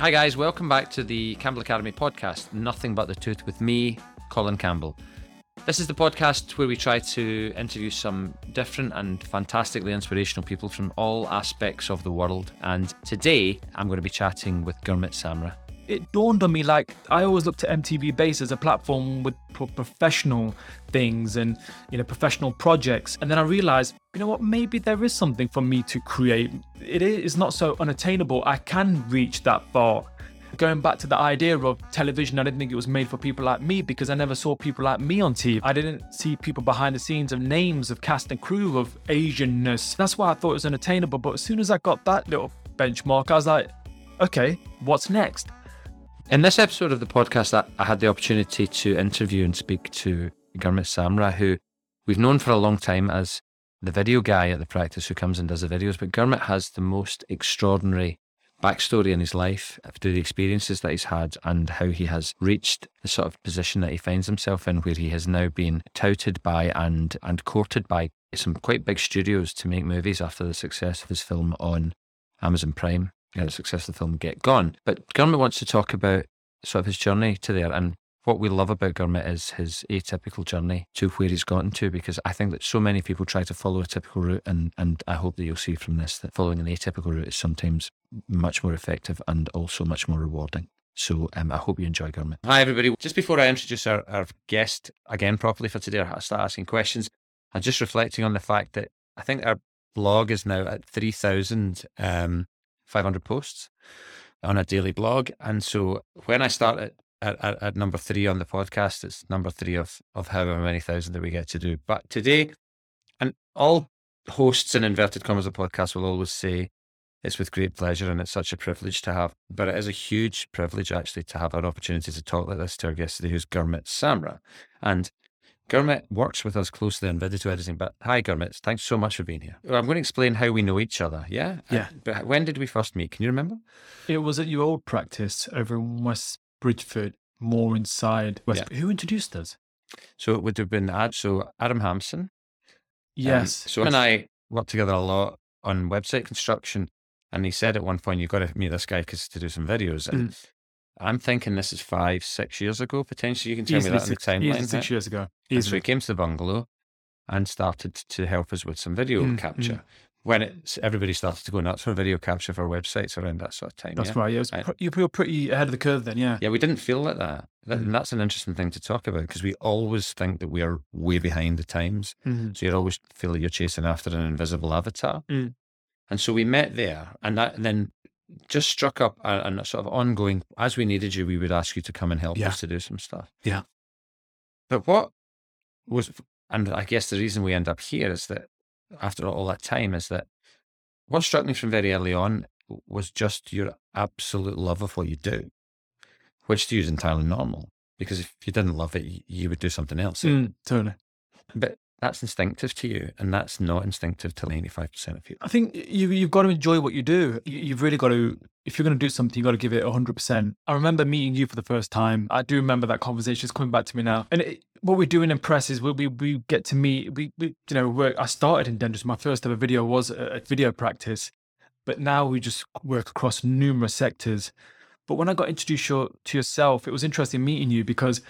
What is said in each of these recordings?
Hi, guys. Welcome back to the Campbell Academy podcast, Nothing But the Tooth, with me, Colin Campbell. This is the podcast where we try to interview some different and fantastically inspirational people from all aspects of the world. And today, I'm going to be chatting with Gurmit Samra. It dawned on me like I always looked at MTV Base as a platform with pro- professional things and you know professional projects, and then I realized, you know what, maybe there is something for me to create. It is not so unattainable. I can reach that far. Going back to the idea of television, I didn't think it was made for people like me because I never saw people like me on TV. I didn't see people behind the scenes of names of cast and crew of Asianness. That's why I thought it was unattainable. But as soon as I got that little benchmark, I was like, okay, what's next? In this episode of the podcast, I- had the opportunity to interview and speak to Gurmit Samra, who we've known for a long time as the video guy at the practice who comes and does the videos. But Gurmit has the most extraordinary backstory in his life through the experiences that he's had and how he has reached the sort of position that he finds himself in, where he has now been touted by and and courted by some quite big studios to make movies after the success of his film on Amazon Prime and the success of the film Get Gone. But Gurmit wants to talk about sort of his journey to there and what we love about Gurmit is his atypical journey to where he's gotten to because I think that so many people try to follow a typical route and, and I hope that you'll see from this that following an atypical route is sometimes much more effective and also much more rewarding. So um, I hope you enjoy Gurmit. Hi everybody. Just before I introduce our, our guest again properly for today, I start asking questions. I'm just reflecting on the fact that I think our blog is now at 3,000 um, 500 posts on a daily blog. And so when I start at, at, at, number three on the podcast, it's number three of, of however many thousand that we get to do. But today, and all hosts in inverted commas of podcasts will always say it's with great pleasure and it's such a privilege to have, but it is a huge privilege actually to have an opportunity to talk like this to our guest today, who's Gurmit Samra. And Gurmit works with us closely on video editing. But hi, Gurmit. Thanks so much for being here. Well, I'm going to explain how we know each other. Yeah. Yeah. Uh, but when did we first meet? Can you remember? It was at your old practice over in West Bridgford, more inside West. Who introduced us? So it would have been Ad. So Adam Hampson. Um, Yes. so him and I worked together a lot on website construction. And he said at one point, you've got to meet this guy because to do some videos. And Mm. I'm thinking this is five, six years ago, potentially. You can tell easily me that six, in the timeline. six years ago. And so he came to the bungalow and started to help us with some video Mm, capture. When it's, everybody started to go nuts for video capture for websites around that sort of time. That's yeah? right. Yeah, it pr- you were pretty ahead of the curve then. Yeah. Yeah, we didn't feel like that. That- Mm. And that's an interesting thing to talk about because we always think that we are way behind the times. Mhm. So you always feel that you're chasing after an invisible avatar. Mm. And so we met there, and that and then just struck up a, a sort of ongoing. As we needed you, we would ask you to come and help Yeah. us to do some stuff. Yeah. But what was, and I guess the reason we end up here is that after all that time, is that what struck me from very early on was just your absolute love of what you do, which to you is entirely normal. Because if you didn't love it, you would do something else. Mm, totally. But that's instinctive to you, and that's not instinctive to 95% of people. I think you you've got to enjoy what you do. You, you've really got to. If you're going to do something, you've got to give it 100%. I remember meeting you for the first time. I do remember that conversation. It's coming back to me now. And it, what we're doing Impress is we, we, we get to meet, we, we you know, work. I started in dentistry. My first ever video was a, a video practice, but now we just work across numerous sectors. But when I got introduced to yourself, it was interesting meeting you because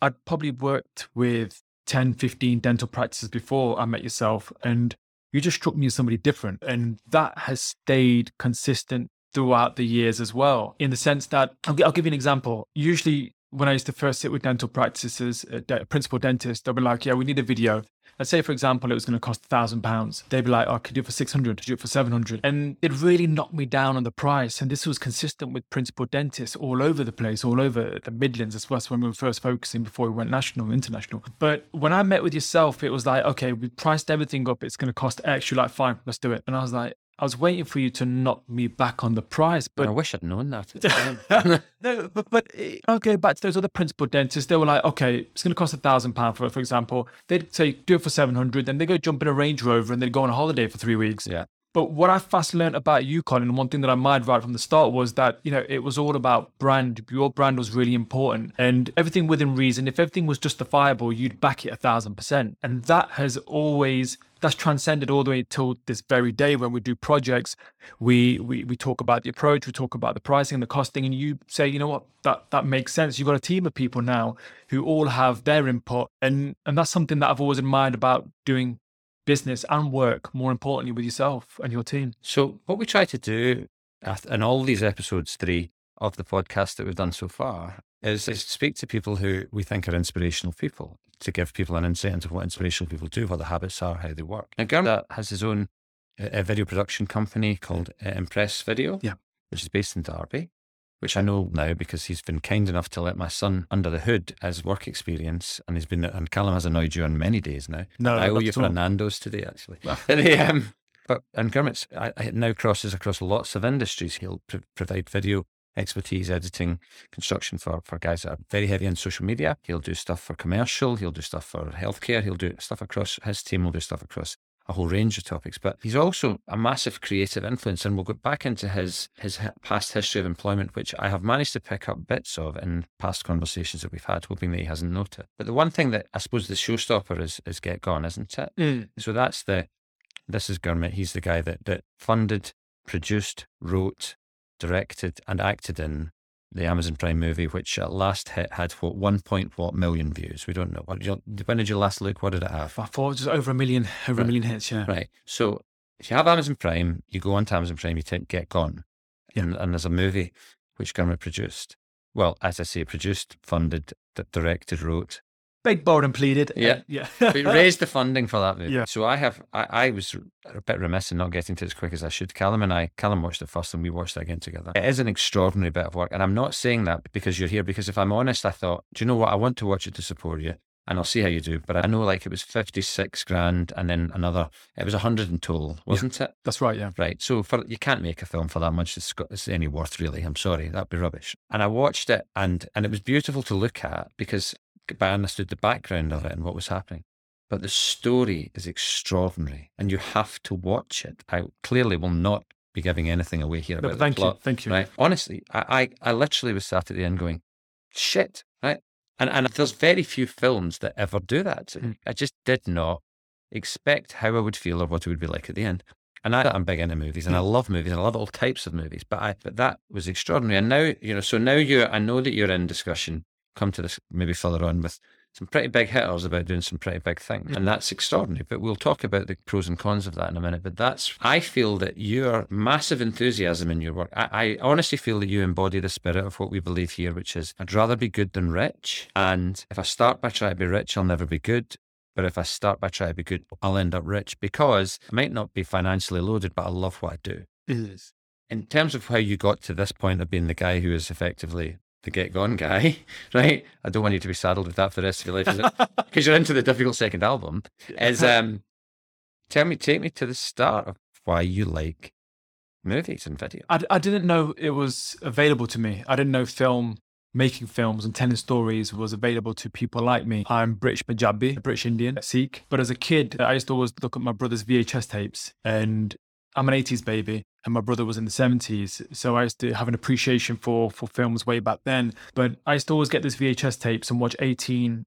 I'd probably worked with 10, 15 dental practices before I met yourself. And you just struck me as somebody different. And that has stayed consistent throughout the years as well, in the sense that I'll, I'll give you an example. Usually, when I used to first sit with dental practices, uh, de- principal dentists, they'll be like, yeah, we need a video. Let's say, for example, it was going to cost a thousand pounds. They'd be like, oh, I could do it for 600, do it for 700. And it really knocked me down on the price. And this was consistent with principal dentists all over the place, all over the Midlands. As well as when we were first focusing before we went national, international. But when I met with yourself, it was like, okay, we priced everything up. It's going to cost. You're like, fine, let's do it. And I was like, I was waiting for you to knock me back on the price. But I wish I'd known that. At the time. no, but, but eh, I'll go back to those other principal dentists. They were like, okay, it's going to cost a thousand pound for, for example. They'd say do it for seven hundred, then they go jump in a Range Rover and they'd go on a holiday for three weeks. yeah. But what I fast learned about you, Colin, and one thing that I admired right from the start was that, you know, it was all about brand. Your brand was really important and everything within reason. If everything was justifiable, you'd back it a thousand percent. And that has always that's transcended all the way till this very day when we do projects. We we we talk about the approach, we talk about the pricing and the costing, and you say, you know what, that that makes sense. You've got a team of people now who all have their input, and and that's something that I've always admired about doing business and work. More importantly, with yourself and your team. So what we try to do uh, in all these episodes three of the podcast that we've done so far is, is speak to people who we think are inspirational people to give people an insight into what inspirational people do, what their habits are, how they work. Now, Gurmit has his own uh, video production company called uh, Impress Video, yeah. which is based in Derby, which I know now because he's been kind enough to let my son under the hood as work experience. And he's been, and Callum has annoyed you on many days now. No, I owe you for Nando's today, actually. um, but, and Gurmit's I, I now crosses across lots of industries. He'll pr- provide video expertise editing construction for, for guys that are very heavy on social media. He'll do stuff for commercial, he'll do stuff for healthcare, he'll do stuff across his team will do stuff across a whole range of topics. But he's also a massive creative influence, and we'll go back into his his past history of employment, which I have managed to pick up bits of in past conversations that we've had, hoping that he hasn't noted. But the one thing that I suppose the showstopper is is Get Gone, isn't it? Mm. So that's the this is Gurmit. He's the guy that that funded, produced, wrote, directed and acted in the Amazon Prime movie, which at last hit had what one point what million views. We don't know. What, when did you last look? What did it have? I thought it was over a million, over right. a million hits. Yeah. Right. So if you have Amazon Prime, you go onto Amazon Prime, you take Get Gone, yeah. and, and there's a movie which Gurmit produced. Well, as I say, produced, funded, directed, wrote, Big bold and pleaded. Yeah, uh, yeah. we raised the funding for that movie. Yeah. So I have, I, I, was a bit remiss in not getting to it as quick as I should. Callum and I, Callum watched it first, and we watched it again together. It is an extraordinary bit of work, and I'm not saying that because you're here. Because if I'm honest, I thought, do you know what? I want to watch it to support you, and I'll see how you do. But I know like it was 56 grand, and then another. It was 100 in total, wasn't yeah. it? That's right. Yeah. Right. So for you can't make a film for that much. It's, got, it's any worth really. I'm sorry, that'd be rubbish. And I watched it, and and it was beautiful to look at because I understood the background of it and what was happening. But the story is extraordinary, and you have to watch it. I clearly will not be giving anything away here about thank the plot. You, thank you. Right? Honestly, I, I, I literally was sat at the end going, "Shit!" Right? And and there's very few films that ever do that. Mm. I just did not expect how I would feel or what it would be like at the end. And I, I'm big into movies, and I love movies, and I love all types of movies. But I, but that was extraordinary. And now, you know, so now you, I know that you're in discussion come to this maybe further on with some pretty big hitters about doing some pretty big things. And that's extraordinary. But we'll talk about the pros and cons of that in a minute. But that's, I feel that your massive enthusiasm in your work, I, I, honestly feel that you embody the spirit of what we believe here, which is I'd rather be good than rich. And if I start by trying to be rich, I'll never be good. But if I start by trying to be good, I'll end up rich because I might not be financially loaded, but I love what I do. Is. In terms of how you got to this point of being the guy who is effectively the get gone guy, right? I don't want you to be saddled with that for the rest of your life because you're into the difficult second album. Is um, tell me, take me to the start of why you like movies and video. I, I didn't know it was available to me. I didn't know film making films and telling stories was available to people like me. I'm British Punjabi, British Indian, Sikh. But as a kid, I used to always look at my brother's VHS tapes and I'm an 80s baby and my brother was in the 70s. So I used to have an appreciation for for films way back then. But I used to always get this VHS tapes and watch 18,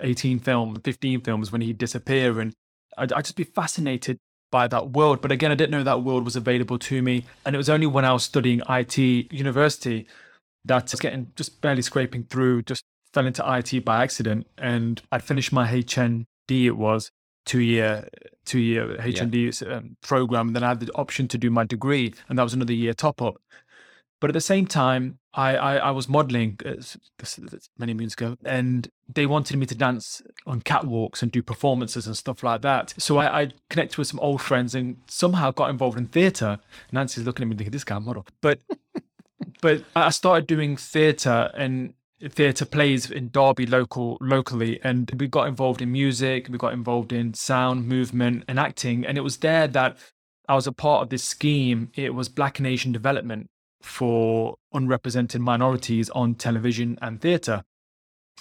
18 films, 15 films when he'd disappear. And I'd, I'd just be fascinated by that world. But again, I didn't know that world was available to me. And it was only when I was studying IT university that I was getting just barely scraping through, just fell into IT by accident. And I'd finished my HND, it was two year two year HND yeah. um, program. Then I had the option to do my degree, and that was another year top up. But at the same time, I, I, I was modeling uh, many moons ago, and they wanted me to dance on catwalks and do performances and stuff like that. So I, I connected with some old friends and somehow got involved in theatre. Nancy's looking at me thinking, this guy model. But but I started doing theatre and theatre plays in Derby local locally and we got involved in music, we got involved in sound, movement and acting and it was there that I was a part of this scheme. It was Black and Asian development for unrepresented minorities on television and theatre.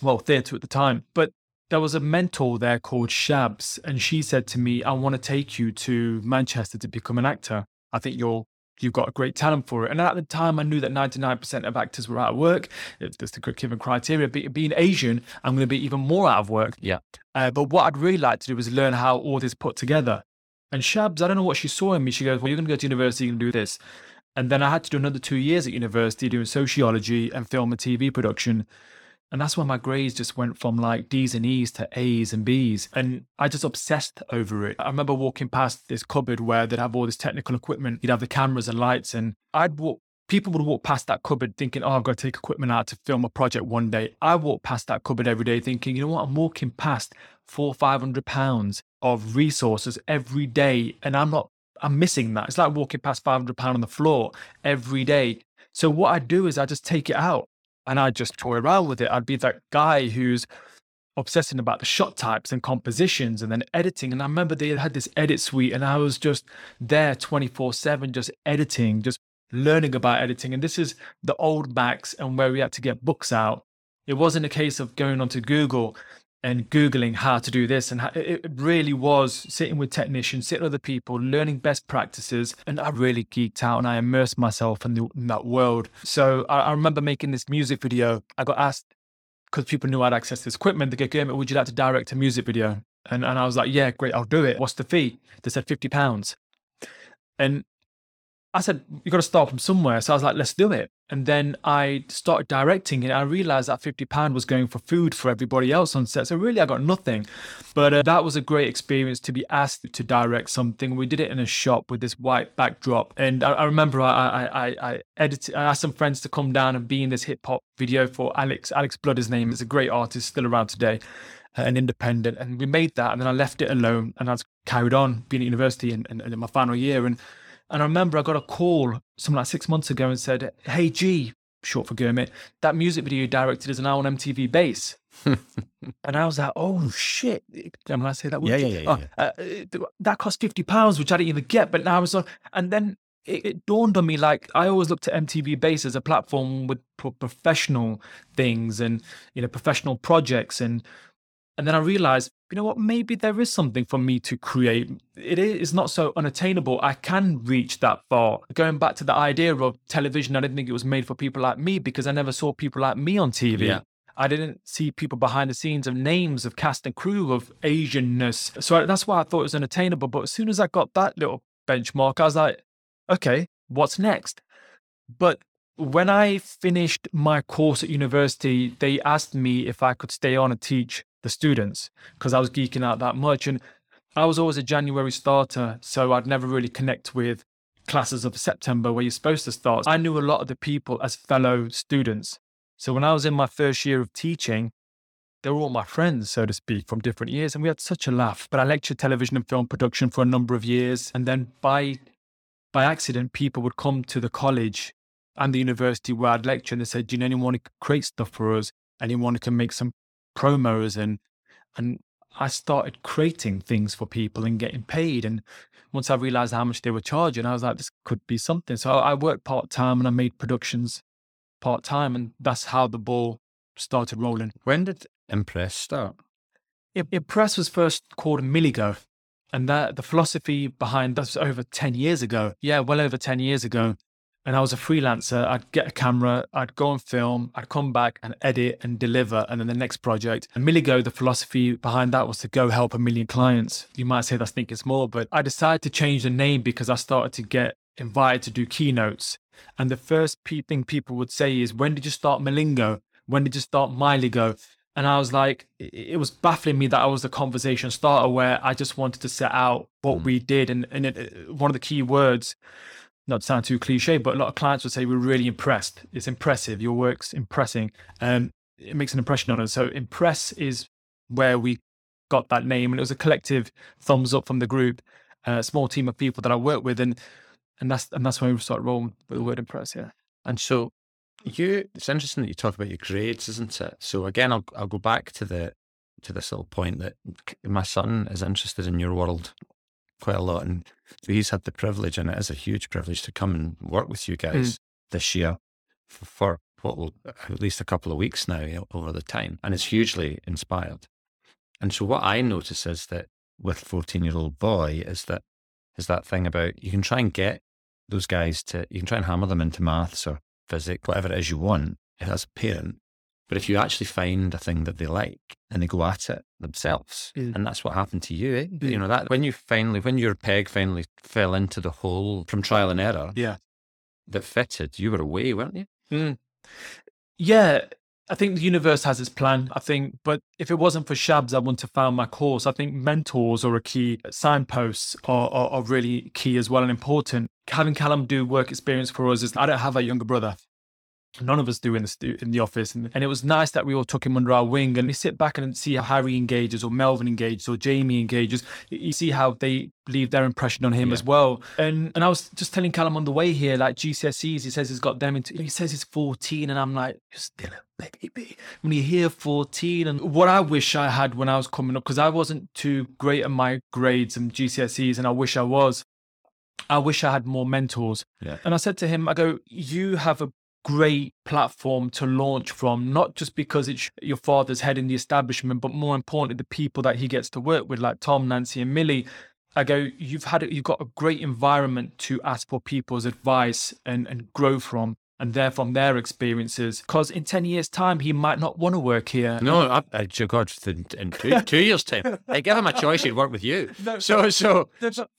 Well, theatre at the time. But there was a mentor there called Shabs and she said to me, I want to take you to Manchester to become an actor. I think you'll you've got a great talent for it. And at the time, I knew that 99% of actors were out of work. That's the given criteria. But being Asian, I'm going to be even more out of work. Yeah. Uh, but what I'd really like to do is learn how all this put together. And Shabs, I don't know what she saw in me. She goes, Well, you're going to go to university and do this. And then I had to do another two years at university doing sociology and film and TV production. And that's when my grades just went from like D's and E's to A's and B's. And I just obsessed over it. I remember walking past this cupboard where they'd have all this technical equipment. You'd have the cameras and lights. And I'd walk, people would walk past that cupboard thinking, oh, I've got to take equipment out to film a project one day. I walk past that cupboard every day thinking, you know what? I'm walking past four, 500 pounds of resources every day. And I'm not, I'm missing that. It's like walking past 500 pound on the floor every day. So what I do is I just take it out and I'd just toy around with it. I'd be that guy who's obsessing about the shot types and compositions and then editing. And I remember they had this edit suite and I was just there 24 7, just editing, just learning about editing. And this is the old Macs and where we had to get books out. It wasn't a case of going onto Google and Googling how to do this. And how, it really was sitting with technicians, sitting with other people, learning best practices. And I really geeked out and I immersed myself in, the, in that world. So I, I, remember making this music video. I got asked, because people knew I'd access this equipment, they go, would you like to direct a music video? And, and I was like, yeah, great, I'll do it. What's the fee? They said 50 pounds. And I said, you've got to start from somewhere. So I was like, let's do it. And then I started directing and I realized that 50 pound was going for food for everybody else on set. So really I got nothing. But uh, that was a great experience to be asked to direct something. We did it in a shop with this white backdrop. And I, I remember I, I, I, edited, I asked some friends to come down and be in this hip hop video for Alex. Alex Blood, his name is a great artist, still around today. Uh, and independent, and we made that, and then I left it alone, and I carried on being at university and in my final year, and and I remember I got a call something like six months ago and said, Hey, G, short for Gurmit, that music video you directed is now on MTV Base. and I was like, oh shit. I say that? Yeah, yeah, yeah. yeah, oh, uh, that cost 50 pounds, which I didn't even get. But now I was like, and then it, it, dawned on me like I always looked at MTV Base as a platform with professional things and, you know, professional projects. And and then I realized, you know what, maybe there is something for me to create. It is not so unattainable. I can reach that far. Going back to the idea of television, I didn't think it was made for people like me because I never saw people like me on TV. Yeah. I didn't see people behind the scenes of names of cast and crew of Asianness. So that's why I thought it was unattainable. But as soon as I got that little benchmark, I was like, okay, what's next? But when I finished my course at university, they asked me if I could stay on and teach the students because I was geeking out that much. And I was always a January starter, so I'd never really connect with classes of September where you're supposed to start. I knew a lot of the people as fellow students. So when I was in my first year of teaching, they were all my friends, so to speak, from different years. And we had such a laugh. But I lectured television and film production for a number of years. And then by by accident, people would come to the college and the university where I'd lecture and they said, Do you know anyone who could create stuff for us? Anyone who can make some promos and and I started creating things for people and getting paid. And once I realized how much they were charging, I was like, this could be something. So I worked part time and I made productions part time, and that's how the ball started rolling. When did Impress start? Impress was first called Milligo, and that the philosophy behind that was over ten years ago. Yeah, well over ten years ago and I was a freelancer, I'd get a camera, I'd go and film, I'd come back and edit and deliver, and then the next project. A million ago, the philosophy behind that was to go help a million clients. You might say that's thinking small, but I decided to change the name because I started to get invited to do keynotes. And the first thing people would say is, When did you start Malingo? When did you start Miligo? And I was like, it was baffling me that I was the conversation starter where I just wanted to set out what mm. we did. And, and it, one of the key words not to sound too cliche, but a lot of clients would say we're really impressed. It's impressive. Your work's impressing. Um, it makes an impression on us. So impress is where we got that name, and it was a collective thumbs up from the group, a small team of people that I work with, and and that's and that's when we started rolling with the word impress. Yeah. And so you, it's interesting that you talk about your grades, isn't it? So again, I'll I'll go back to the to this little point that my son is interested in your world quite a lot. And so he's had the privilege, and it is a huge privilege to come and work with you guys mm. this year for, for what will at least a couple of weeks now you know, over the time. And it's hugely inspired. And so what I notice is that with 14 year old boy is that is that thing about you can try and get those guys to, you can try and hammer them into maths or physics, whatever it is you want as a parent. But if you actually find a thing that they like and they go at it themselves, Mm. and that's what happened to you, eh? Mm. You know, that when you finally, when your peg finally fell into the hole from trial and error Yeah. that fitted, you were away, weren't you? Mm. Yeah, I think the universe has its plan. I think, but if it wasn't for Shabs, I wouldn't have found my course. I think mentors are a key. Signposts are, are, are really key as well and important. Having Callum do work experience for us is I don't have a younger brother. None of us do in the stu- in the office, and, and it was nice that we all took him under our wing. And we sit back and see how Harry engages, or Melvin engages, or Jamie engages. You see how they leave their impression on him Yeah. as well. And and I was just telling Callum on the way here, like GCSEs, he says he's got them into. He says he's fourteen, and I'm like, you're still a baby. When you hear fourteen, and what I wish I had when I was coming up, because I wasn't too great at my grades and GCSEs, and I wish I was. I wish I had more mentors. Yeah. And I said to him, I go, you have a great platform to launch from, not just because it's your father's head in the establishment, but more importantly, the people that he gets to work with, like Tom, Nancy, and Millie. I go, you've had it, you've got a great environment to ask for people's advice and, and grow from. And there from their experiences, because in ten years' time he might not want to work here. No, I, I, dear God, in, two, two years' time, I give him a choice, he'd work with you. No, So, so,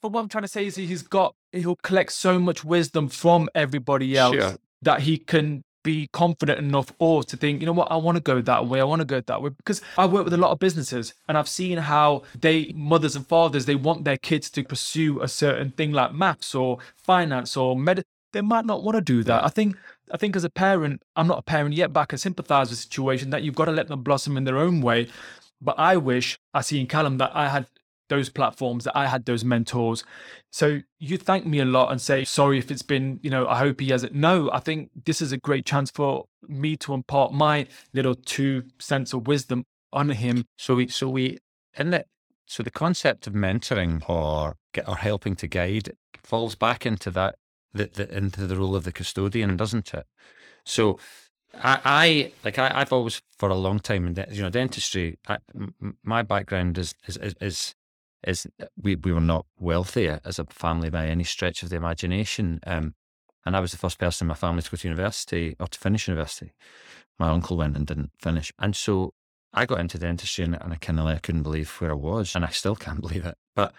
but what I'm trying to say is he's got he'll collect so much wisdom from everybody else Sure. That he can be confident enough or to think, you know what, I want to go that way. I want to go that way. Because I work with a lot of businesses and I've seen how they mothers and fathers they want their kids to pursue a certain thing like maths or finance or med they might not want to do that. I think I think as a parent, I'm not a parent yet, but I can sympathize with the situation that you've got to let them blossom in their own way. But I wish I see in Callum that I had those platforms, that I had those mentors. So you thank me a lot and say, sorry if it's been, you know, I hope he has it. No, I think this is a great chance for me to impart my little two cents of wisdom on him. so we, so we, in it, so the concept of mentoring or get, or helping to guide falls back into that, the, the, into the role of the custodian, doesn't it? So I, I like I, I've always for a long time in de- you know dentistry. I, m- my background is is, is is we, we were not wealthy as a family by any stretch of the imagination. Um, and I was the first person in my family to go to university or to finish university. My uncle went and didn't finish. And so I got into dentistry and, and I kind of like, I couldn't believe where I was. And I still can't believe it. But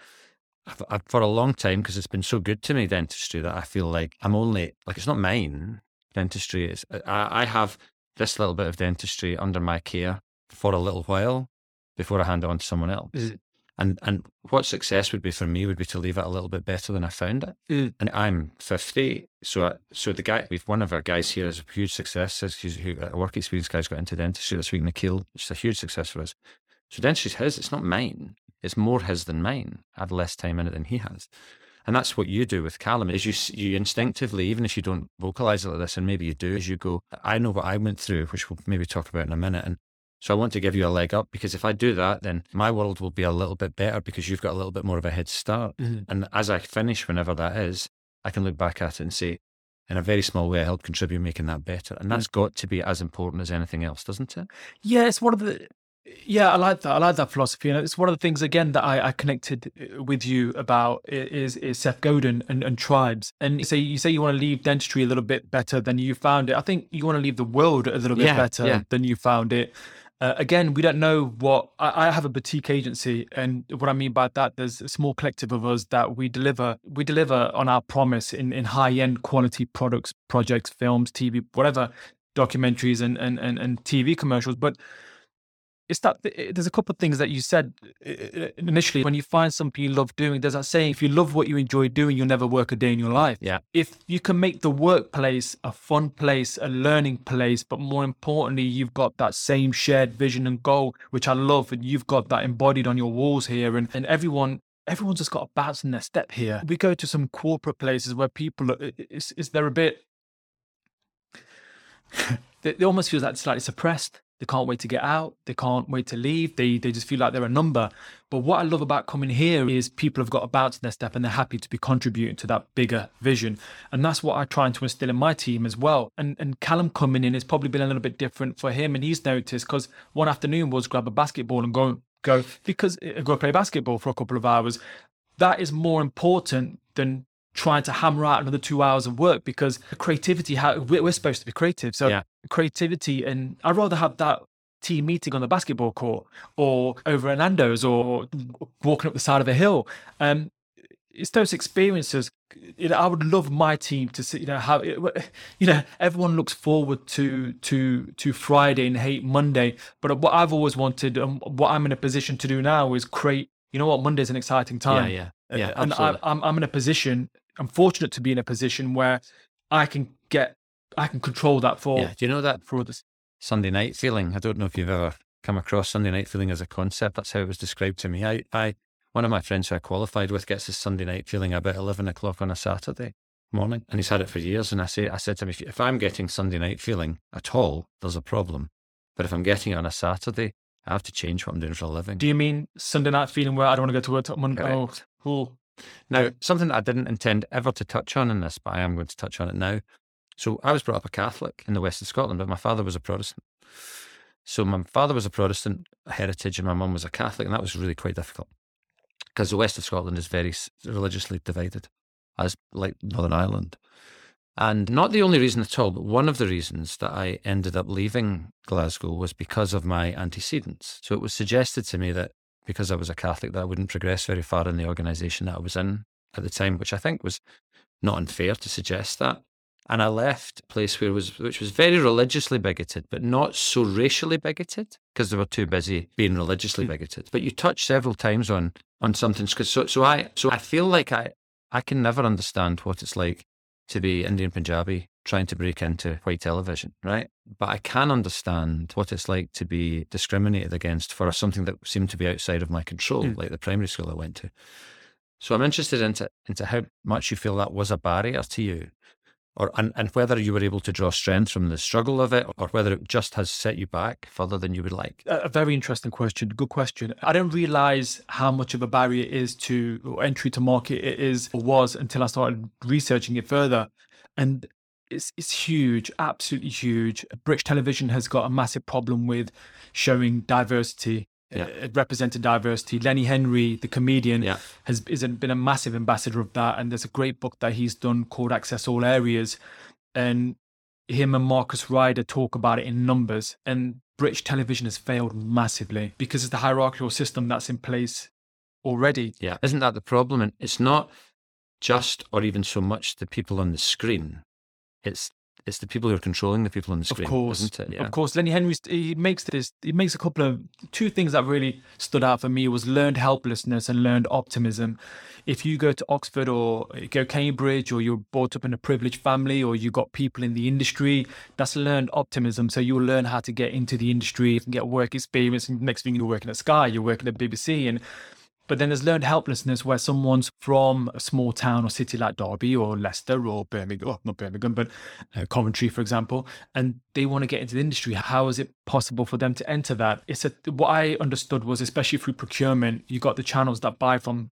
I've, I've, for a long time, because it's been so good to me, dentistry, that I feel like I'm only, like, it's not mine. Dentistry is, I, I have this little bit of dentistry under my care for a little while before I hand it on to someone else. And and what success would be for me would be to leave it a little bit better than I found it. Mm. And I'm 50, so I, so the guy, we've one of our guys here is a huge success. He's, he's a work experience guy's got into dentistry this week, Nikhil. It's a huge success for us. So dentistry's his. It's not mine. It's more his than mine. I have less time in it than he has. And that's what you do with Callum is you you instinctively, even if you don't vocalize it like this, and maybe you do, as you go, I know what I went through, which we'll maybe talk about in a minute. And so I want to give you a leg up because if I do that, then my world will be a little bit better because you've got a little bit more of a head start. Mhm. And as I finish, whenever that is, I can look back at it and say, in a very small way, I helped contribute making that better. And that's got to be as important as anything else, doesn't it? Yeah, it's one of the. Yeah, I like that. I like that philosophy, and it's one of the things again that I, I connected uh, with you about is is Seth Godin and, and tribes. And you say you say you want to leave dentistry a little bit better than you found it. I think you want to leave the world a little bit Yeah, better yeah. than you found it. Uh, again, we don't know what I, I have a boutique agency, and what I mean by that, there's a small collective of us that we deliver. We deliver on our promise in, in high end quality products, projects, films, TV, whatever, documentaries and and and, and TV commercials. But it's that there's a couple of things that you said initially when you find something you love doing there's that saying if you love what you enjoy doing you'll never work a day in your life Yeah. if you can make the workplace a fun place a learning place but more importantly you've got that same shared vision and goal which i love and you've got that embodied on your walls here and, and everyone everyone's just got a bounce in their step here we go to some corporate places where people are, is, is they're a bit they, they almost feel like slightly suppressed. They can't wait to get out. They can't wait to leave. They they just feel like they're a number. But what I love about coming here is people have got a bounce in their step and they're happy to be contributing to that bigger vision. And that's what I try to instill in my team as well. And and Callum coming in has probably been a little bit different for him. And he's noticed because one afternoon was grab a basketball and go go because uh, go play basketball for a couple of hours. That is more important than trying to hammer out another two hours of work because creativity, how we're supposed to be creative. So Yeah. Creativity, and I'd rather have that team meeting on the basketball court or over at Nando's or walking up the side of a hill. Um, it's those experiences. You know, I would love my team to see, you know, how, you know, everyone looks forward to to to Friday and hate Monday. But what I've always wanted, and what I'm in a position to do now, is create. You know what? Monday's an exciting time. Yeah, yeah, yeah. and I. I'm I'm in a position. I'm fortunate to be in a position where I can get, I can control that for yeah. Do you know that for others. Sunday night feeling? I don't know if you've ever come across Sunday night feeling as a concept. That's how it was described to me. I, I, one of my friends who I qualified with gets his Sunday night feeling about eleven o'clock on a Saturday morning, and he's had it for years. And I say, I said to him, if, if I'm getting Sunday night feeling at all, there's a problem. But if I'm getting it on a Saturday, I have to change what I'm doing for a living. Do you mean Sunday night feeling where I don't want to go to work till Monday? Oh, cool. Now, something that I didn't intend ever to touch on in this, but I am going to touch on it now. So, I was brought up a Catholic in the west of Scotland, but my father was a Protestant. So, my father was a Protestant heritage, and my mum was a Catholic, and that was really quite difficult because the west of Scotland is very religiously divided, as like Northern Ireland. And not the only reason at all, but one of the reasons that I ended up leaving Glasgow was because of my antecedents. So it was suggested to me that because I was a Catholic, that I wouldn't progress very far in the organisation that I was in at the time, which I think was not unfair to suggest that. And I left a place where was which was very religiously bigoted, but not so racially bigoted because they were too busy being religiously bigoted. But you touched several times on on something. So so I so I feel like I I can never understand what it's like to be Indian Punjabi trying to break into white television, right? But I can understand what it's like to be discriminated against for something that seemed to be outside of my control, Mm. like the primary school I went to. So I'm interested into into how much you feel that was a barrier to you, or and, and whether you were able to draw strength from the struggle of it, or whether it just has set you back further than you would like. A very interesting question. Good question. I didn't realize how much of a barrier it is to entry to market it is or was until I started researching it further. And it's it's huge, absolutely huge. British television has got a massive problem with showing diversity, Yeah. uh, represented diversity. Lenny Henry, the comedian, Yeah. has is a- been a massive ambassador of that. And there's a great book that he's done called Access All Areas. And him and Marcus Ryder talk about it in numbers. And British television has failed massively because of the hierarchical system that's in place already. Yeah, isn't that the problem? And it's not just or even so much the people on the screen. It's it's the people who are controlling the people on the screen. Of course, isn't it? Yeah. of course. Lenny Henry he makes this. He makes a couple of two things that really stood out for me was learned helplessness and learned optimism. If you go to Oxford or go Cambridge or you're brought up in a privileged family or you got people in the industry, that's learned optimism. So you'll learn how to get into the industry and get work experience. And next thing you're working at Sky, you're working at BBC, and but then there's learned helplessness where someone's from a small town or city like Derby or Leicester or Birmingham, oh, not Birmingham, but uh, Coventry, for example, and they want to get into the industry. How is it possible for them to enter that? It's a, what I understood was, especially through procurement, you got the channels that buy from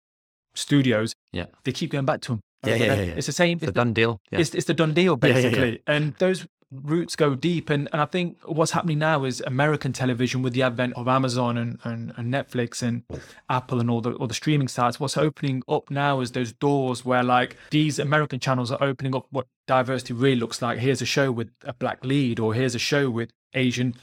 studios. Yeah. They keep going back to them. Yeah, yeah, yeah, yeah. It's the same. It's a done deal. Yeah. It's, it's the done deal, basically. And those roots go deep. And, and I think what's happening now is American television with the advent of Amazon and, and, and Netflix and Apple and all the all the streaming sites. What's opening up now is those doors where like these American channels are opening up what diversity really looks like. Here's a show with a black lead, or here's a show with Asian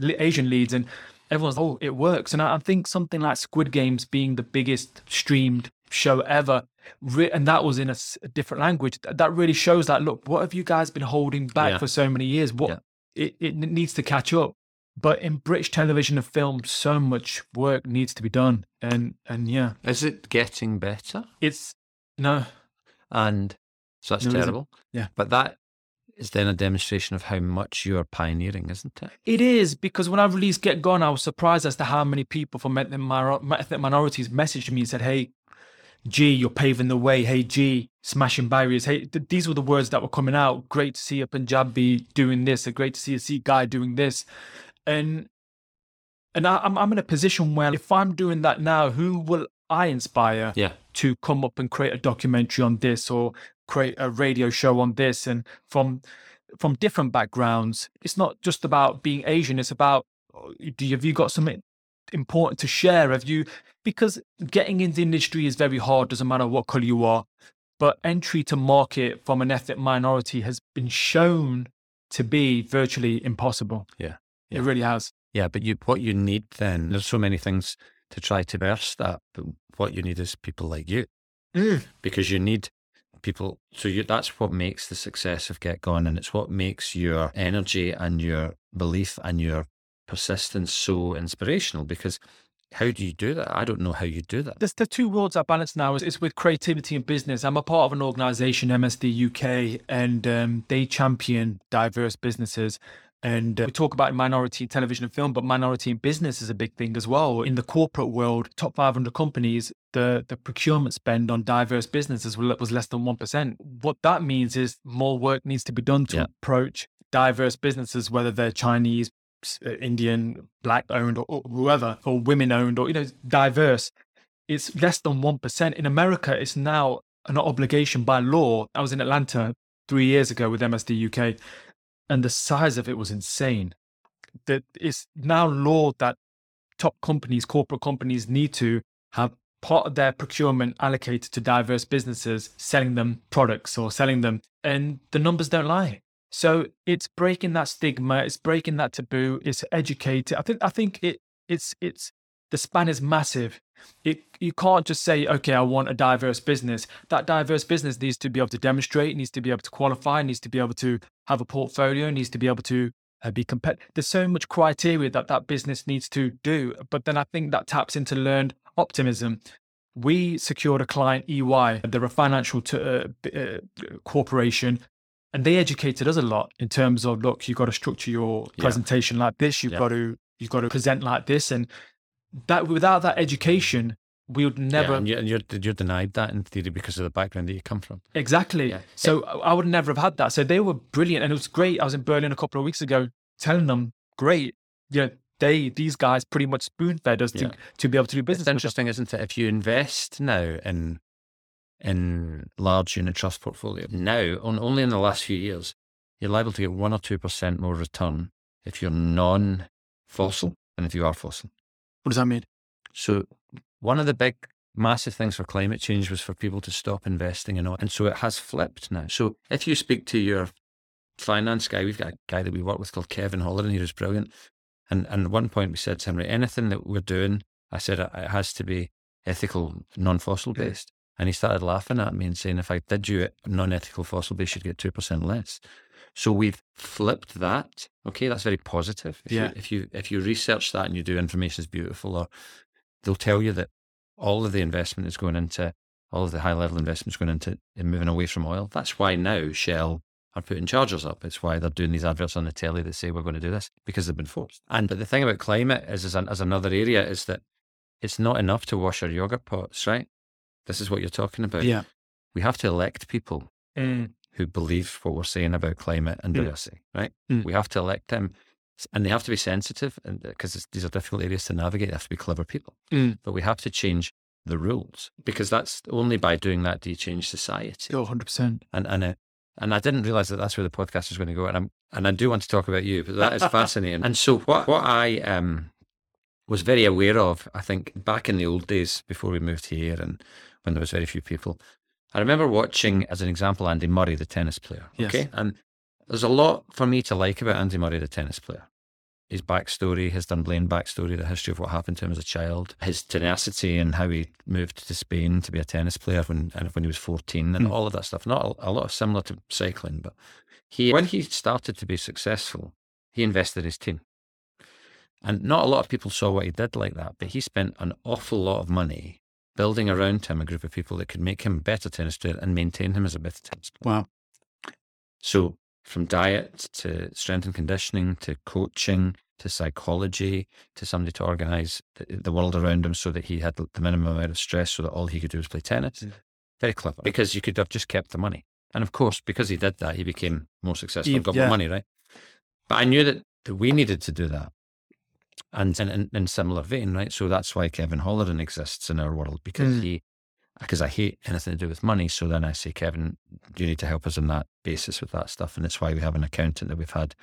Asian leads, and everyone's oh it works. And I, I think something like Squid Games being the biggest streamed show ever re- and that was in a, s- a different language th- that really shows that look what have you guys been holding back Yeah. for so many years what Yeah. it, it needs to catch up but in british television and film so much work needs to be done and and yeah Is it getting better? it's no And so that's No, terrible. Yeah. But that is then a demonstration of how much you are pioneering, isn't it? It is because when I released Get Gone, I was surprised as to how many people from ethnic minorities messaged me and said, "Hey, G, you're paving the way. Hey, G, smashing barriers. Hey, th- these were the words that were coming out. Great to see a Punjabi doing this. A great to see a Sikh guy doing this, and and I, I'm I'm in a position where if I'm doing that now, who will I inspire? Yeah. to come up and create a documentary on this or create a radio show on this and from from different backgrounds it's not just about being asian it's about oh, do you, have you got something important to share have you because getting into the industry is very hard doesn't matter what color you are but entry to market from an ethnic minority has been shown to be virtually impossible. Yeah. It really has. Yeah, but you what you need then, there's so many things to try to burst that, but what you need is people like you. Mm. Because you need people so you that's what makes the success of Get Gone and it's what makes your energy and your belief and your persistence so inspirational because how do you do that? I don't know how you do that. There's the two worlds I balance now is, is with creativity and business. I'm a part of an organization, MSD UK, and um, they champion diverse businesses. And uh, we talk about minority in television and film, but minority in business is a big thing as well. In the corporate world, top 500 companies, the, the procurement spend on diverse businesses was less than 1%. What that means is more work needs to be done to Yeah. approach diverse businesses, whether they're Chinese, Uh, Indian, black owned, or, or whoever, or women owned, or, you know, diverse. It's less than 1%. In America, it's now an obligation by law. I was in Atlanta three years ago with MSD UK, and the size of it was insane. That it's now law that top companies, corporate companies, need to have part of their procurement allocated to diverse businesses selling them products or selling them, and the numbers don't lie. So it's breaking that stigma, it's breaking that taboo, it's educating. I think I think it it's it's the span is massive. It you can't just say, okay, I want a diverse business. That diverse business needs to be able to demonstrate, needs to be able to qualify, needs to be able to have a portfolio, needs to be able to uh, be competitive. There's so much criteria that that business needs to do. But then I think that taps into learned optimism. We secured a client, EY. They're a financial t- uh, uh, corporation, and they educated us a lot in terms of look, you've got to structure your Yeah. presentation like this. You've Yeah. got to you've got to present like this, and that without that education, we would never Yeah, and you're, and you're, you're denied that in theory because of the background that you come from. Exactly. Yeah. So I would never have had that. So they were brilliant, and it was great. I was in Berlin a couple of weeks ago, telling them, "Great, you know, they these guys pretty much spoon fed us Yeah. to to be able to do business." with us." interesting, isn't it? If you invest now in in large unit trust portfolio, now on, only in the last few years, you're liable to get one or two percent more return if you're non-fossil than if you are fossil. What does that mean? So one of the big massive things for climate change was for people to stop investing in oil. And so it has flipped now. So if you speak to your finance guy, we've got a guy that we work with called Kevin Holleran, he was brilliant. And and at one point we said to him, anything that we're doing, I said it it has to be ethical, non-fossil based. And he started laughing at me and saying, if I did you it non-ethical fossil based, you'd get two percent less. So we've flipped that. Okay, that's very positive. If Yeah. You, if you if you research that and you do information is beautiful, or they'll tell you that all of the investment is going into all of the high level investment is going into in moving away from oil. That's why now Shell are putting chargers up. It's why they're doing these adverts on the telly that say we're going to do this because they've been forced. And but the thing about climate is, is an, as another area is that it's not enough to wash our yogurt pots, right? This is what you're talking about. Yeah. We have to elect people Mm. who believe what we're saying about climate and Mm. diversity, right? Mm. We have to elect them, and they have to be sensitive, and because these are difficult areas to navigate, they have to be clever people. Mm. But we have to change the rules because that's only by doing that do you change society. Oh, 100%. And and uh, and I didn't realize that that's where the podcast is going to go. And I'm and I do want to talk about you, but that is fascinating. and so what what I um was very aware of, I think back in the old days before we moved here and when there was very few people, I remember watching as an example Andy Murray, the tennis player. Yes. Okay, and there's a lot for me to like about Andy Murray, the tennis player. His backstory, his Dunblane backstory, the history of what happened to him as a child, his tenacity and how he moved to Spain to be a tennis player when and when he was 14 and Mm. all of that stuff. Not a, a lot of similar to cycling, but he when he started to be successful, he invested his team. And not a lot of people saw what he did like that, but he spent an awful lot of money building around him a group of people that could make him a better tennis player and maintain him as a better tennis player. Wow. So from diet to strength and conditioning to coaching to psychology to somebody to organize the, the world around him so that he had the minimum amount of stress so that all he could do was play tennis. Mm. Very clever because you could have just kept the money. And of course, because he did that, he became more successful He- and got yeah. more money, right? But I knew that, that we needed to do that. And in, in, similar vein, right? So that's why Kevin Holleran exists in our world because Mm. he, because I hate anything to do with money. So then I say, Kevin, you need to help us on that basis with that stuff. And it's why we have an accountant that we've had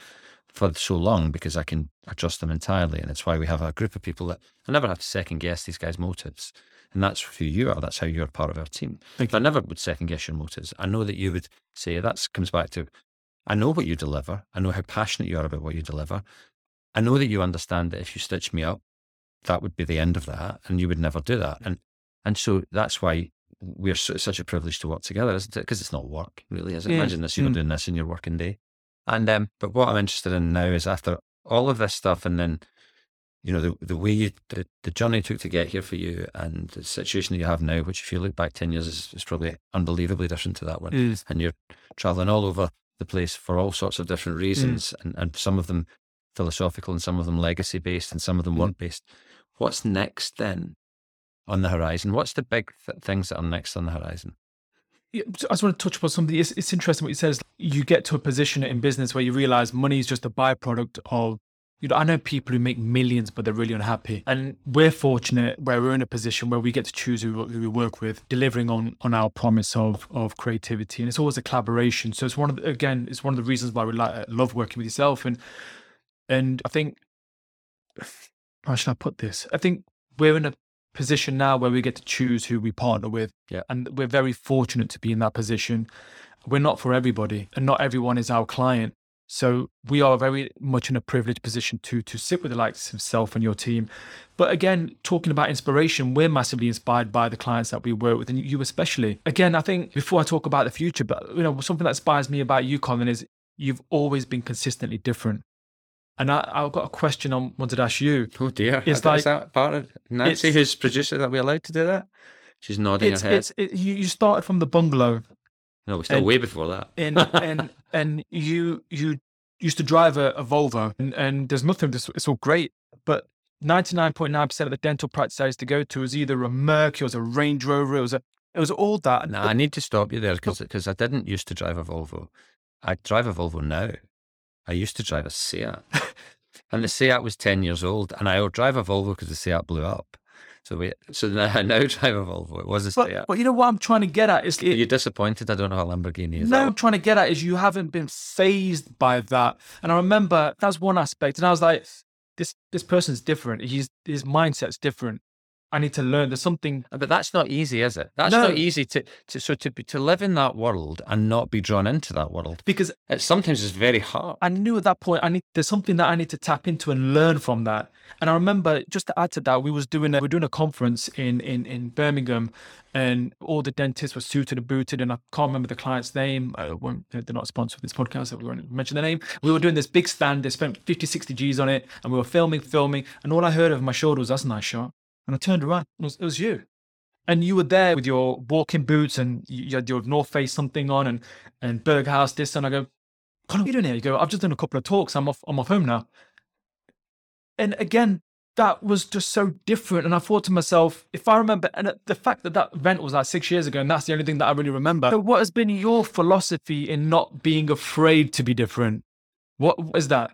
for so long because I can I trust them entirely. And it's why we have a group of people that I never have to second guess these guys' motives. And that's who you are. That's how you're part of our team. Thank I never would second guess your motives. I know that you would say that comes back to I know what you deliver. I know how passionate you are about what you deliver. I know that you understand that if you stitch me up, that would be the end of that, and you would never do that. And and so that's why we're so, such a privilege to work together, isn't it? Because it's not work, really, is it? Yeah. Imagine this, you're Mm. doing this in your working day. And um, but what I'm interested in now is after all of this stuff, and then you know the the way you the, the journey it took to get here for you, and the situation that you have now, which if you look back ten years is, is probably unbelievably different to that one Is and you're traveling all over the place for all sorts of different reasons, and, and some of them philosophical, and some of them legacy based, and some of them Mm. work based. What's next then on the horizon? What's the big th- things that are next on the horizon? Yeah, I just want to touch upon something. It's, it's interesting what you said. Is you get to a position in business where you realize money is just a byproduct of. You know, I know people who make millions, but they're really unhappy. And we're fortunate where we're in a position where we get to choose who, who we work with, delivering on on our promise of of creativity. And it's always a collaboration. So it's one of the, again, it's one of the reasons why we like, love working with yourself. And and I think, how should I put this? I think we're in a position now where we get to choose who we partner with. Yeah. And we're very fortunate to be in that position. We're not for everybody, and not everyone is our client. So we are very much in a privileged position to to sit with the likes of self and your team. But again, talking about inspiration, we're massively inspired by the clients that we work with, and you especially. Again, I think before I talk about the future, but you know, something that inspires me about you, Colin, is you've always been consistently different. And I, I've got a question I wanted to ask you. Oh dear, It's is like- that part of Nancy, who's producer? that we allowed to do that? She's nodding her head. it's, it, you, started from the bungalow no, we're still and- way before that. and and and you you used to drive a, a Volvo, and, and there's nothing. This it's all great, but 99.9% of the dental practice I used to go to was either a Merc, it was a Range Rover, it was a it was all that. No, I need to stop you there because I didn't used to drive a Volvo. I drive a Volvo now. I used to drive a Seat, and the Seat was ten years old, and I would drive a Volvo because the Seat blew up. So we, so now I now drive a Volvo. It was a Seat. but, but you know what I'm trying to get at is Are you disappointed? I don't know how Lamborghini is. No, I'm trying to get at is you haven't been fazed by that. And I remember that's one aspect. And I was like, this this person's different. He's his mindset's different. I need to learn. There's something uh, But that's not easy, is it? That's No. not easy to, to so to be, to live in that world and not be drawn into that world. because It sometimes is very hard. I knew at that point I need there's something that I need to tap into and learn from that. And I remember just to add to that, we was doing a, we were doing a conference in in in Birmingham, and all the dentists were suited and booted, and I can't remember the client's name. They're not sponsored with this podcast, so we won't mention their name. We were doing this big stand. They spent 50, 60 G's on it, and we were filming, filming, and all I heard over my shoulder was, "That's a nice shot." And I turned around, it was, it was you. And you were there with your walking boots and you had your North Face something on and and Berghaus this and I go, Colin, what are you doing here? You go, I've just done a couple of talks. I'm off. I'm off home now. And again, that was just so different. And I thought to myself, if I remember, and the fact that that event was like six years ago, and that's the only thing that I really remember. So what has been your philosophy in not being afraid to be different? What is that?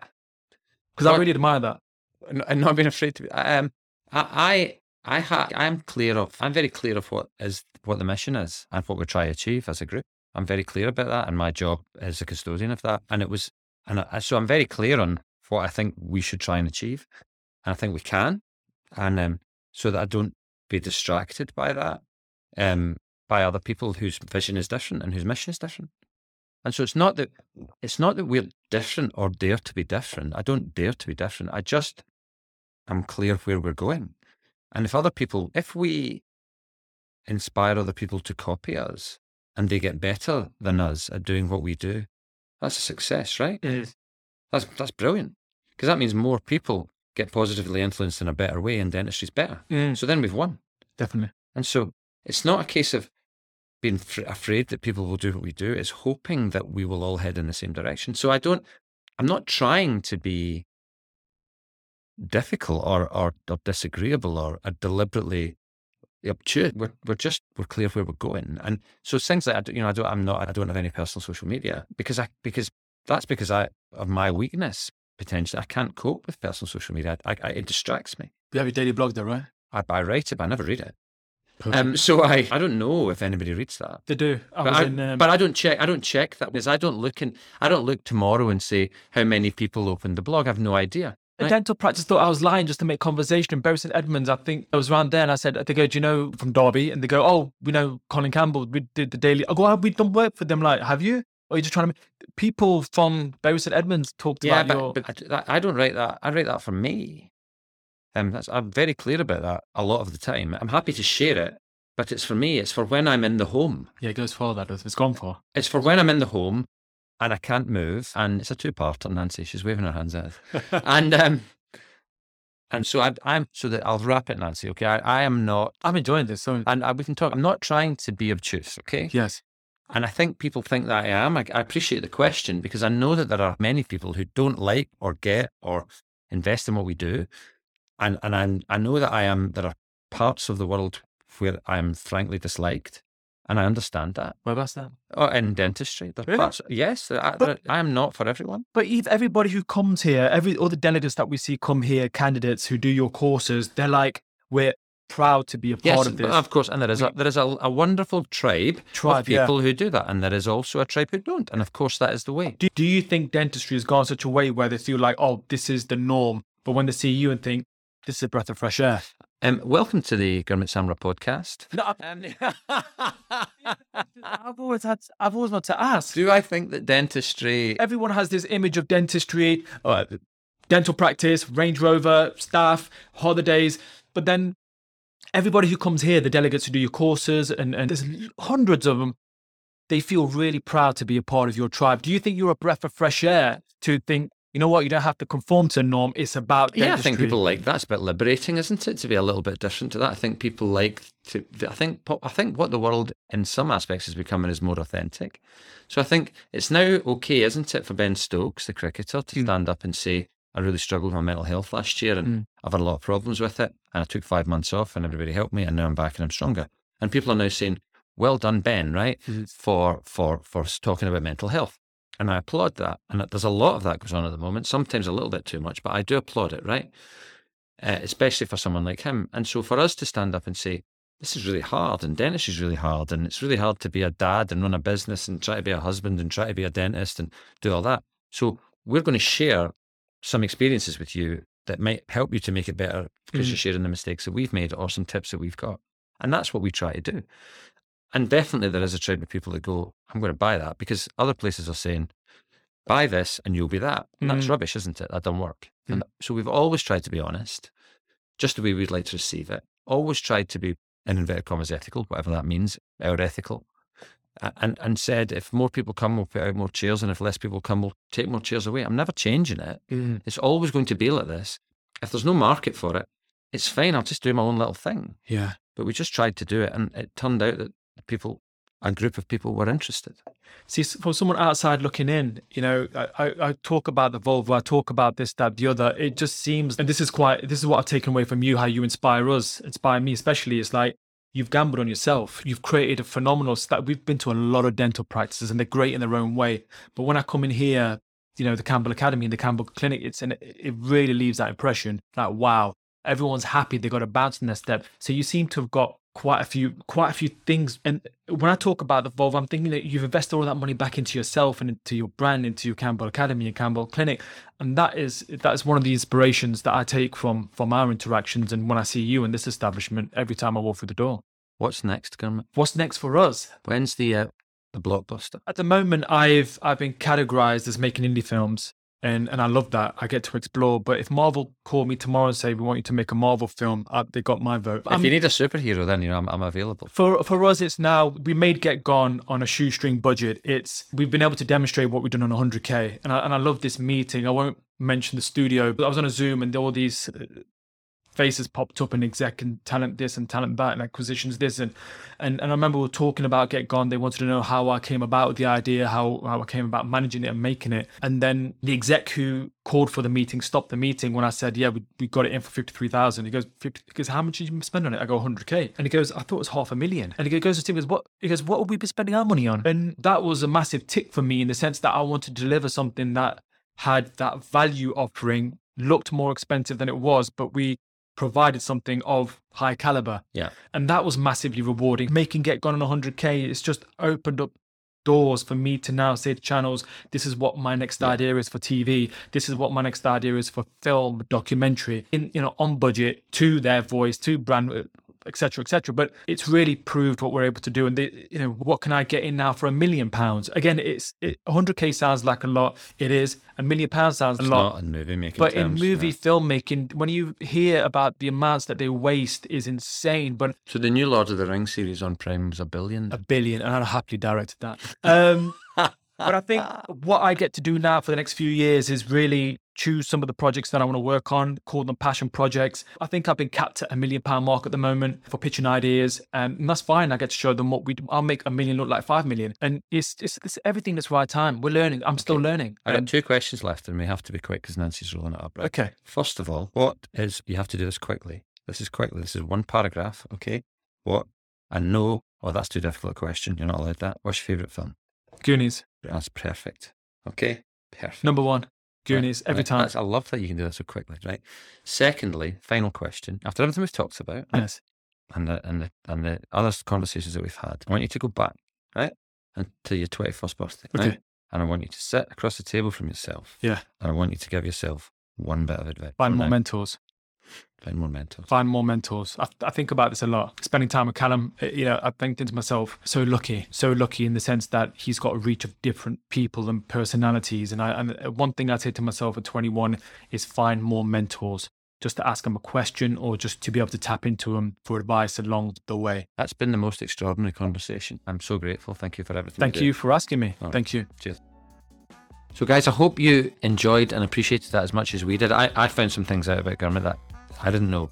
Because I really admire that. and and not being afraid to. be- Um, I I ha- I'm clear of. I'm very clear of what is what the mission is and what we're trying to achieve as a group. I'm very clear about that, and my job is a custodian of that. And it was, and I, so I'm very clear on what I think we should try and achieve, and I think we can, and um, so that I don't be distracted by that, um, by other people whose vision is different and whose mission is different. And so it's not that it's not that we're different or dare to be different. I don't dare to be different. I just am clear where we're going. And if other people, if we inspire other people to copy us and they get better than us at doing what we do, that's a success, right? That's that's brilliant. Because that means more people get positively influenced in a better way and dentistry's better. Mm, So then we've won. definitely. And so it's not a case of being fr- afraid that people will do what we do. It's hoping that we will all head in the same direction. So I don't, I'm not trying to be difficult or, or, or disagreeable or, or deliberately obtuse. We're, we're just, we're clear where we're going. And so things like, I don't- you know, I don't, I'm not, I don't have any personal social media because I, because that's because I, of my weakness potentially. I can't cope with personal social media. I, I, it distracts me. You have your daily blog there, right? I, I write it, but I never read it. Um, so I, I don't know if anybody reads that. they do. I But I, in. Um, but I don't check. I don't check that because I don't look in. I don't look tomorrow and say how many people opened the blog. I've no idea. A dental practice thought I was lying just to make conversation. And Bury St Edmunds, I think I was around there, and I said, they go, "Do you know from Derby?" And they go, "Oh, we know Colin Campbell. We did the daily." I go, have we done work for them." Like, have you? Or are you just trying to? Make... People from Bury St Edmunds talked Yeah, about your. but, but I, I don't write that. I write that for me. Um, that's, I'm very clear about that a lot of the time. I'm happy to share it, but it's for me. It's for when I'm in the home. yeah, it goes for that. It's gone for. It's for when I'm in the home and I can't move. And it's a two-parter, Nancy. She's waving her hands at us. and um, and so I, I'm so that I'll wrap it, Nancy. Okay, I, I am not, I'm enjoying this. So and I, we can talk. I'm not trying to be obtuse. Okay, yes, and I think people think that I am. I, I appreciate the question because I know that there are many people who don't like or get or invest in what we do, and and I I know that I am. There are parts of the world where I am frankly disliked, and I understand that. where was that? Oh, in dentistry, Really? parts. Yes, uh, I, But- I am not for everyone. But everybody who comes here, every all the delegates that we see come here, candidates who do your courses, they're like, we're proud to be a part Yes, of this. of course, and there is a there is a, a wonderful tribe, Tribe, of yeah. people who do that, and there is also a tribe who don't, and of course that is the way. Do, do you think dentistry has gone such a way where they feel like, oh, this is the norm, but when they see you and think, this is a breath of fresh air? Um, welcome to the Gurmit Samra podcast. No, Um, I've always had, I've always wanted to ask. do I think that dentistry? Everyone has this image of dentistry, uh, dental practice, Range Rover, staff, holidays, but then everybody who comes here, the delegates who do your courses, and, and there's hundreds of them, they feel really proud to be a part of your tribe. Do you think you're a breath of fresh air to think, you know what, you don't have to conform to a norm, it's about Yeah, I think people like that's a bit liberating, isn't it? To be a little bit different to that. I think people like to. I think. I think what the world, in some aspects, is becoming is more authentic. So I think it's now okay, isn't it, for Ben Stokes, the cricketer, to Mm. stand up and say, "I really struggled with my mental health last year, and Mm. I've had a lot of problems with it, and I took five months off, and everybody helped me, and now I'm back and I'm stronger." And people are now saying, "Well done, Ben," right, Mhm. for for for talking about mental health. And I applaud that. And there's a lot of that goes on at the moment, sometimes a little bit too much, but I do applaud it, right? Uh, especially for someone like him. And so for us to stand up and say, this is really hard and dentistry is really hard and it's really hard to be a dad and run a business and try to be a husband and try to be a dentist and do all that. So we're going to share some experiences with you that might help you to make it better because you're Mhm. sharing the mistakes that we've made or some tips that we've got. And that's what we try to do. And definitely there is a tribe of people that go, I'm going to buy that because other places are saying, buy this and you'll be that. And that's Mhm. rubbish, isn't it? That doesn't work. And so we've always tried to be honest, just the way we'd like to receive it. Always tried to be, in inverted commas, ethical, whatever that means, or ethical. And, and said, if more people come, we'll put out more chairs. And if less people come, we'll take more chairs away. I'm never changing it. Mm. It's always going to be like this. If there's no market for it, it's fine. I'll just do my own little thing. Yeah. But we just tried to do it, and it turned out that people, a group of people, were interested. See, from someone outside looking in, you know, I, I, talk about the Volvo, I talk about this, that, the other. It just seems, and this is quite, this is what I've taken away from you, how you inspire us, inspire me, especially. It's like you've gambled on yourself. You've created a phenomenal stat. We've been to a lot of dental practices, and they're great in their own way. But when I come in here, you know, the Campbell Academy and the Campbell Clinic, it's and it, it really leaves that impression like, wow, everyone's happy. They got a bounce in their step. So you seem to have got quite a few, quite a few things. And when I talk about the Volvo, I'm thinking that you've invested all that money back into yourself and into your brand, into your Campbell Academy and Campbell Clinic. And that is that is one of the inspirations that I take from from our interactions. And when I see you in this establishment, every time I walk through the door, What's next, Gurmit? what's next for us? When's the uh, the blockbuster? At the moment, I've I've been categorized as making indie films, and and I love that. I get to explore. But if Marvel called me tomorrow and say we want you to make a Marvel film, uh, they got my vote. If I'm- you need a superhero, then you know I'm, I'm available. for for us, it's now we made Get Gone on a shoestring budget. It's we've been able to demonstrate what we've done on 100k, and I and I love this meeting. I won't mention the studio, but I was on a Zoom and all these uh, faces popped up and exec and talent this and talent that and acquisitions this and and, and I remember we were talking about Get Gone. They wanted to know how I came about with the idea, how how I came about managing it and making it. And then the exec who called for the meeting stopped the meeting when I said, "Yeah, we, we got it in for fifty three thousand. He goes, 50, he goes, "How much did you spend on it?" I go, "100k." And he goes, "I thought it was half a million. And he goes to Tim, goes, "What?" He goes, "What would we be spending our money on?" And that was a massive tick for me in the sense that I wanted to deliver something that had that value offering, looked more expensive than it was, but we provided something of high caliber. Yeah. And that was massively rewarding. Making Get Gone on 100K, it's just opened up doors for me to now say to channels, this is what my next idea is for TV. This is what my next idea is for film, documentary, in you know, on budget to their voice, to brand etc etc but it's really proved what we're able to do. And the, you know what can i get in now for a million pounds? Again it's it, 100k sounds like a lot. It is. A million pounds sounds it's a lot. in movie making but terms, in movie no. filmmaking when you hear about the amounts that they waste is insane. But so the new lord of the rings series on prime was a billion? A billion and i'd happily directed that. Um but I think what I get to do now for the next few years is really choose some of the projects that I want to work on, call them passion projects. I think I've been capped at a million pound mark at the moment for pitching ideas, um, and that's fine. I get to show them what we. I'll make a million look like five million, and it's it's, it's everything that's right time. We're learning. I'm still learning. I Um, got two questions left, and we have to be quick because Nancy's rolling it up. Right? okay. First of all, what is you have to do this quickly? This is quickly. This is one paragraph. Okay. What? And no. Oh, that's too difficult a question. You're not allowed that. What's your favourite film? Goonies That's perfect. Okay. Perfect. number one. Goonies Right, every right. time. That's- I love that you can do that so quickly, right? Secondly, final question. After everything we've talked about Yes. and the and the and the other conversations that we've had, I want you to go back, right? Until your twenty first birthday. Right? And I want you to sit across the table from yourself. Yeah. And I want you to give yourself one bit of advice. Find more mentors. Find more mentors. find more mentors. I, I think about this a lot. Spending time with Colin, uh, you know, I think to myself, so lucky, so lucky in the sense that he's got a reach of different people and personalities. And I, and uh, one thing I say to myself at 21 is find more mentors, just to ask them a question or just to be able to tap into them for advice along the way. That's been the most extraordinary conversation. I'm so grateful. Thank you for everything. Thank do. you for asking me. Right. Thank you. Cheers. So, guys, I hope you enjoyed and appreciated that as much as we did. I, I found some things out about Gurmit that I didn't know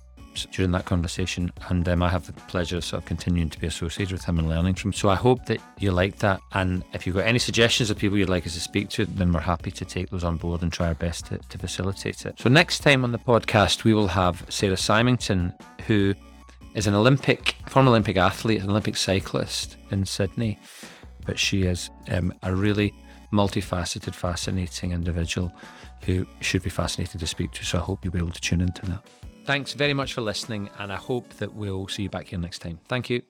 during that conversation, and um, I have the pleasure of sort of continuing to be associated with him and learning from. him. So, I hope that you liked that. And if you've got any suggestions of people you'd like us to speak to, then we're happy to take those on board and try our best to, to facilitate it. So, next time on the podcast, we will have Sara Symington, who is an Olympic, former Olympic athlete, an Olympic cyclist in Sydney, but she is um, a really multifaceted, fascinating individual who should be fascinating to speak to. So I hope you'll be able to tune into that. Thanks very much for listening, and I hope that we'll see you back here next time. Thank you.